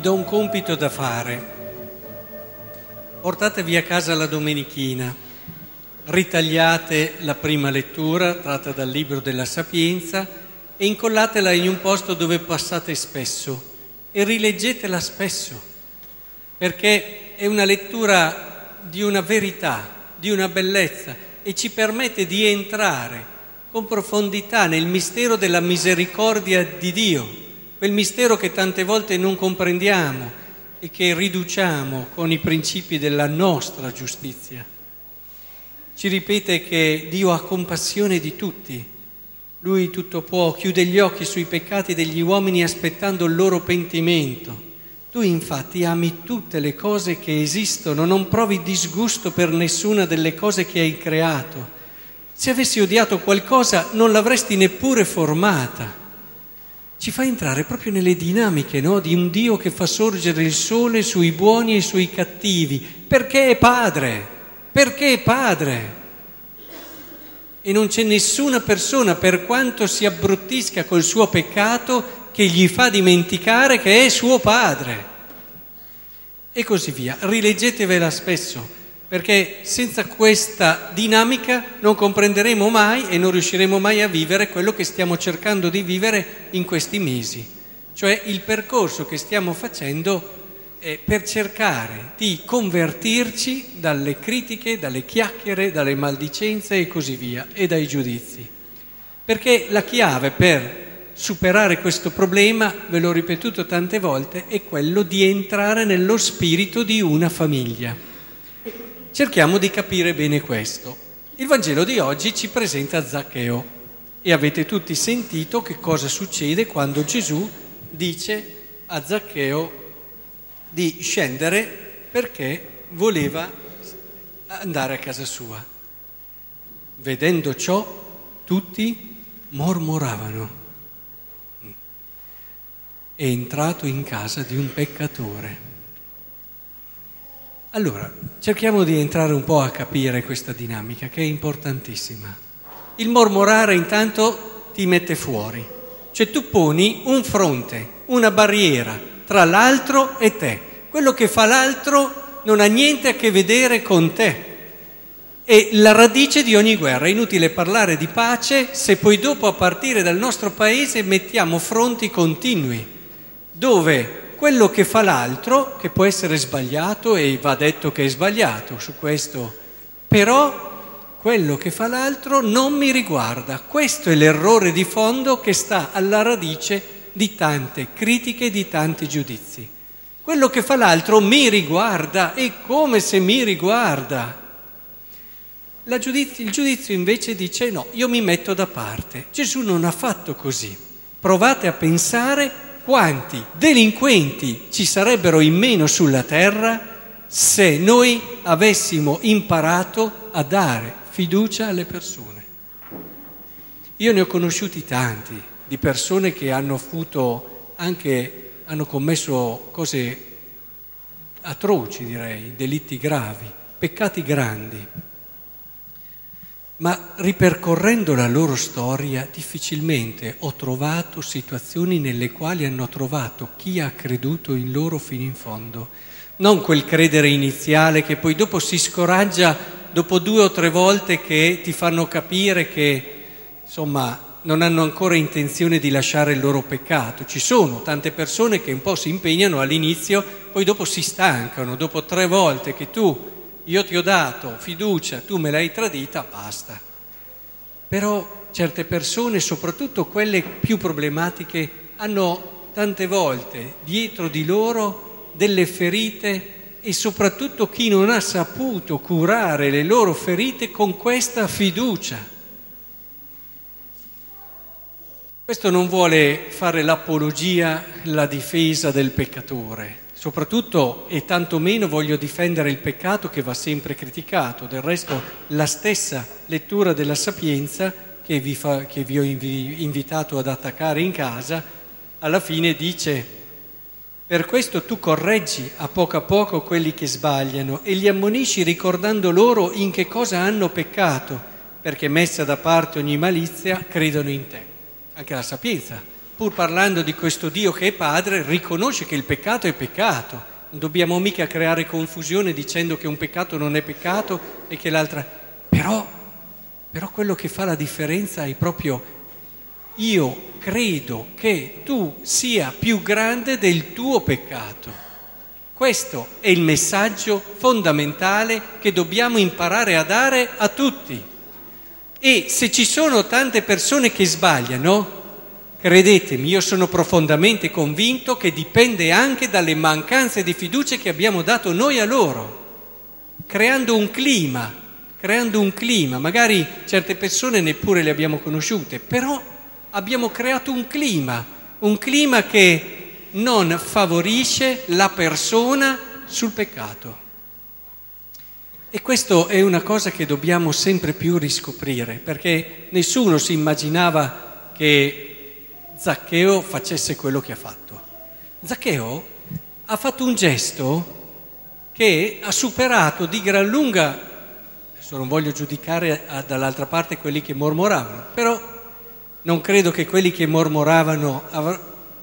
vi do un compito da fare. Portatevi a casa la domenichina, ritagliate la prima lettura tratta dal libro della Sapienza e incollatela in un posto dove passate spesso e rileggetela spesso, perché è una lettura di una verità, di una bellezza e ci permette di entrare con profondità nel mistero della misericordia di Dio, quel mistero che tante volte non comprendiamo e che riduciamo con i principi della nostra giustizia. Ci ripete che Dio ha compassione di tutti, Lui tutto può, chiude gli occhi sui peccati degli uomini aspettando il loro pentimento. Tu infatti ami tutte le cose che esistono, non provi disgusto per nessuna delle cose che hai creato se avessi odiato qualcosa non l'avresti neppure formata. Ci fa entrare proprio nelle dinamiche no? di un Dio che fa sorgere il sole sui buoni e sui cattivi, perché è padre, perché è padre. E non c'è nessuna persona, per quanto si abbruttisca col suo peccato, che gli fa dimenticare che è suo padre. E così via. Rileggetevela spesso perché senza questa dinamica non comprenderemo mai e non riusciremo mai a vivere quello che stiamo cercando di vivere in questi mesi, cioè il percorso che stiamo facendo per cercare di convertirci dalle critiche, dalle chiacchiere, dalle maldicenze e così via, e dai giudizi. Perché la chiave per superare questo problema, ve l'ho ripetuto tante volte, è quello di entrare nello spirito di una famiglia. Cerchiamo di capire bene questo. Il Vangelo di oggi ci presenta Zaccheo e avete tutti sentito che cosa succede quando Gesù dice a Zaccheo di scendere perché voleva andare a casa sua. Vedendo ciò, tutti mormoravano. È entrato in casa di un peccatore. Allora, cerchiamo di entrare un po' a capire questa dinamica che è importantissima. Il mormorare intanto ti mette fuori, cioè tu poni un fronte, una barriera tra l'altro e te. Quello che fa l'altro non ha niente a che vedere con te. È la radice di ogni guerra. È inutile parlare di pace se poi dopo a partire dal nostro paese mettiamo fronti continui, dove quello che fa l'altro, che può essere sbagliato e va detto che è sbagliato su questo, però quello che fa l'altro non mi riguarda. Questo è l'errore di fondo che sta alla radice di tante critiche, di tanti giudizi. Quello che fa l'altro mi riguarda e come se mi riguarda. Giudizio, il giudizio invece dice no, io mi metto da parte. Gesù non ha fatto così. Provate a pensare quanti delinquenti ci sarebbero in meno sulla terra se noi avessimo imparato a dare fiducia alle persone. Io ne ho conosciuti tanti di persone che hanno avuto anche, hanno commesso cose atroci direi, delitti gravi, peccati grandi ma ripercorrendo la loro storia difficilmente ho trovato situazioni nelle quali hanno trovato chi ha creduto in loro fino in fondo. Non quel credere iniziale che poi dopo si scoraggia dopo due o tre volte che ti fanno capire che insomma non hanno ancora intenzione di lasciare il loro peccato. Ci sono tante persone che un po' si impegnano all'inizio, poi dopo si stancano, dopo tre volte che tu io ti ho dato fiducia, tu me l'hai tradita, basta. Però certe persone, soprattutto quelle più problematiche, hanno tante volte dietro di loro delle ferite e soprattutto chi non ha saputo curare le loro ferite con questa fiducia. Questo non vuole fare l'apologia, la difesa del peccatore, Soprattutto e tanto meno voglio difendere il peccato che va sempre criticato. Del resto la stessa lettura della sapienza che vi, fa, che vi ho invitato ad attaccare in casa, alla fine dice, per questo tu correggi a poco a poco quelli che sbagliano e li ammonisci ricordando loro in che cosa hanno peccato, perché messa da parte ogni malizia credono in te. Anche la sapienza pur parlando di questo Dio che è padre, riconosce che il peccato è peccato. Non dobbiamo mica creare confusione dicendo che un peccato non è peccato e che l'altra... Però, però quello che fa la differenza è proprio io credo che tu sia più grande del tuo peccato. Questo è il messaggio fondamentale che dobbiamo imparare a dare a tutti. E se ci sono tante persone che sbagliano, credetemi, io sono profondamente convinto che dipende anche dalle mancanze di fiducia che abbiamo dato noi a loro, creando un clima, creando un clima, magari certe persone neppure le abbiamo conosciute, però abbiamo creato un clima, un clima che non favorisce la persona sul peccato. E questo è una cosa che dobbiamo sempre più riscoprire, perché nessuno si immaginava che Zaccheo facesse quello che ha fatto. Zaccheo ha fatto un gesto che ha superato di gran lunga, adesso non voglio giudicare dall'altra parte quelli che mormoravano, però non credo che quelli che mormoravano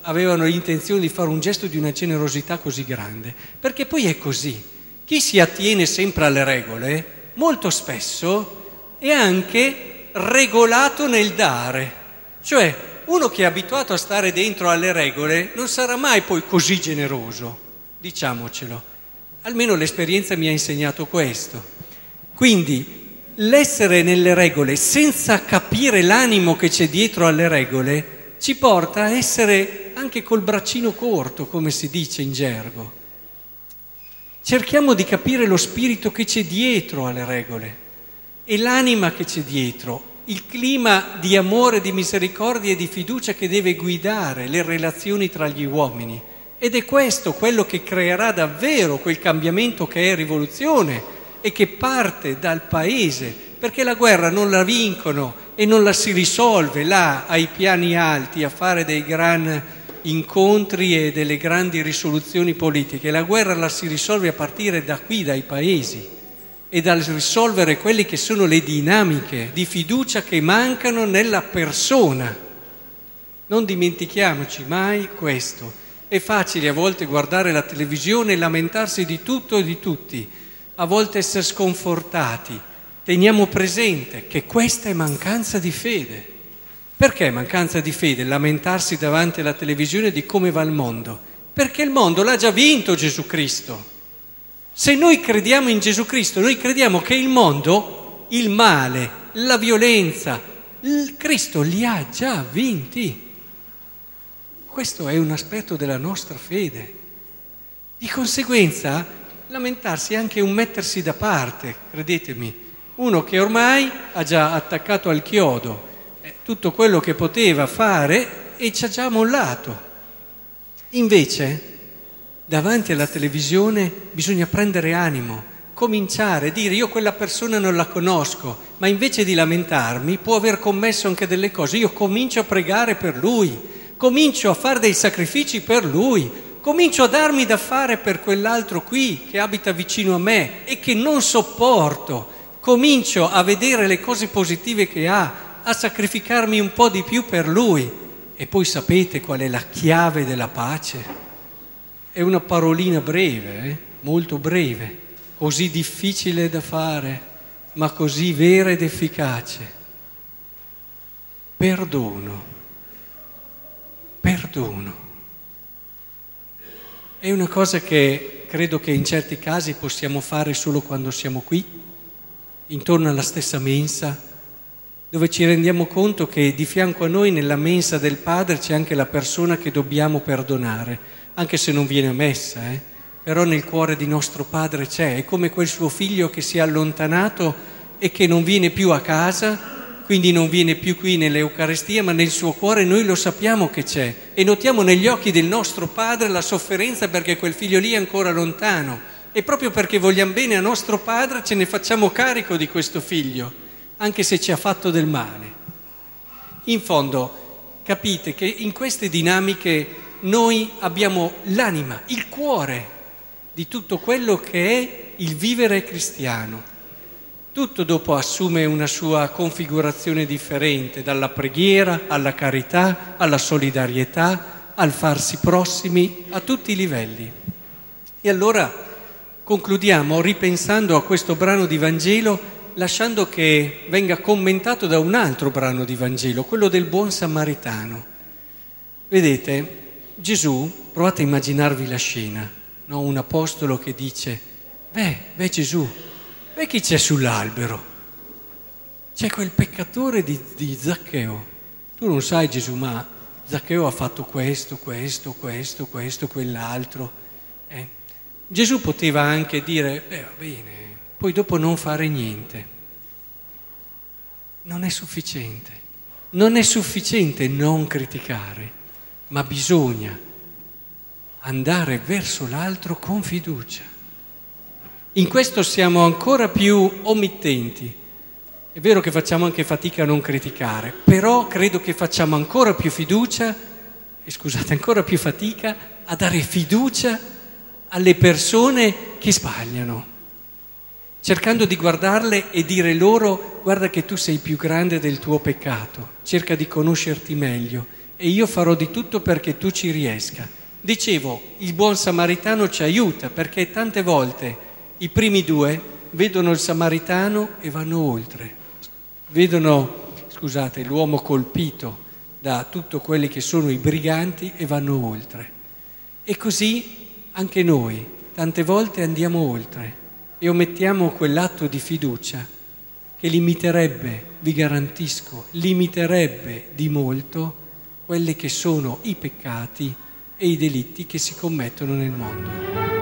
avevano l'intenzione di fare un gesto di una generosità così grande, perché poi è così. Chi si attiene sempre alle regole, molto spesso è anche regolato nel dare. Cioè, uno che è abituato a stare dentro alle regole non sarà mai poi così generoso, diciamocelo. Almeno l'esperienza mi ha insegnato questo. Quindi l'essere nelle regole senza capire l'animo che c'è dietro alle regole ci porta a essere anche col braccino corto, come si dice in gergo. Cerchiamo di capire lo spirito che c'è dietro alle regole e l'anima che c'è dietro, il clima di amore, di misericordia e di fiducia che deve guidare le relazioni tra gli uomini. Ed è questo quello che creerà davvero quel cambiamento che è rivoluzione e che parte dal paese, perché la guerra non la vincono e non la si risolve là ai piani alti a fare dei gran incontri e delle grandi risoluzioni politiche, la guerra la si risolve a partire da qui, dai paesi e dal risolvere quelle che sono le dinamiche di fiducia che mancano nella persona. Non dimentichiamoci mai questo. È facile a volte guardare la televisione e lamentarsi di tutto e di tutti, a volte essere sconfortati. Teniamo presente che questa è mancanza di fede. Perché mancanza di fede? Lamentarsi davanti alla televisione di come va il mondo? Perché il mondo l'ha già vinto Gesù Cristo. Se noi crediamo in Gesù Cristo, noi crediamo che il mondo, il male, la violenza, il Cristo li ha già vinti. Questo è un aspetto della nostra fede. Di conseguenza lamentarsi è anche un mettersi da parte, credetemi. Uno che ormai ha già attaccato al chiodo eh, tutto quello che poteva fare e ci ha già mollato. Invece, davanti alla televisione bisogna prendere animo, cominciare, dire io quella persona non la conosco, ma invece di lamentarmi può aver commesso anche delle cose, io comincio a pregare per lui, comincio a fare dei sacrifici per lui, comincio a darmi da fare per quell'altro qui che abita vicino a me e che non sopporto, comincio a vedere le cose positive che ha, a sacrificarmi un po' di più per lui. E poi sapete qual è la chiave della pace? È una parolina breve, eh? molto breve, così difficile da fare, ma così vera ed efficace. Perdono. Perdono. È una cosa che credo che in certi casi possiamo fare solo quando siamo qui, intorno alla stessa mensa, dove ci rendiamo conto che di fianco a noi nella mensa del Padre c'è anche la persona che dobbiamo perdonare, anche se non viene a messa, eh? però nel cuore di nostro Padre c'è, è come quel suo figlio che si è allontanato e che non viene più a casa quindi non viene più qui nell'Eucarestia, ma nel suo cuore noi lo sappiamo che c'è e notiamo negli occhi del nostro Padre la sofferenza perché quel figlio lì è ancora lontano e proprio perché vogliamo bene a nostro Padre ce ne facciamo carico di questo figlio, anche se ci ha fatto del male. In fondo, capite che in queste dinamiche noi abbiamo l'anima, il cuore di tutto quello che è il vivere cristiano Tutto dopo assume una sua configurazione differente, dalla preghiera alla carità, alla solidarietà, al farsi prossimi, a tutti i livelli. E allora concludiamo ripensando a questo brano di Vangelo, lasciando che venga commentato da un altro brano di Vangelo, quello del buon samaritano. Vedete, Gesù, provate a immaginarvi la scena, no? un apostolo che dice, beh, beh Gesù, beh chi c'è sull'albero? C'è quel peccatore di, di Zaccheo. Tu non sai Gesù, ma Zaccheo ha fatto questo, questo, questo, questo, quell'altro. Eh? Gesù poteva anche dire, beh va bene, poi dopo non fare niente. Non è sufficiente. Non è sufficiente non criticare ma bisogna andare verso l'altro con fiducia. In questo siamo ancora più omittenti. È vero che facciamo anche fatica a non criticare, però credo che facciamo ancora più fiducia, e scusate, ancora più fatica a dare fiducia alle persone che sbagliano, cercando di guardarle e dire loro guarda che tu sei più grande del tuo peccato, cerca di conoscerti meglio e io farò di tutto perché tu ci riesca. Dicevo, il buon samaritano ci aiuta perché tante volte i primi due vedono il samaritano e vanno oltre, vedono, scusate, l'uomo colpito da tutti quelli che sono i briganti e vanno oltre. E così anche noi tante volte andiamo oltre e omettiamo quell'atto di fiducia che limiterebbe, vi garantisco, limiterebbe di molto quelli che sono i peccati e i delitti che si commettono nel mondo.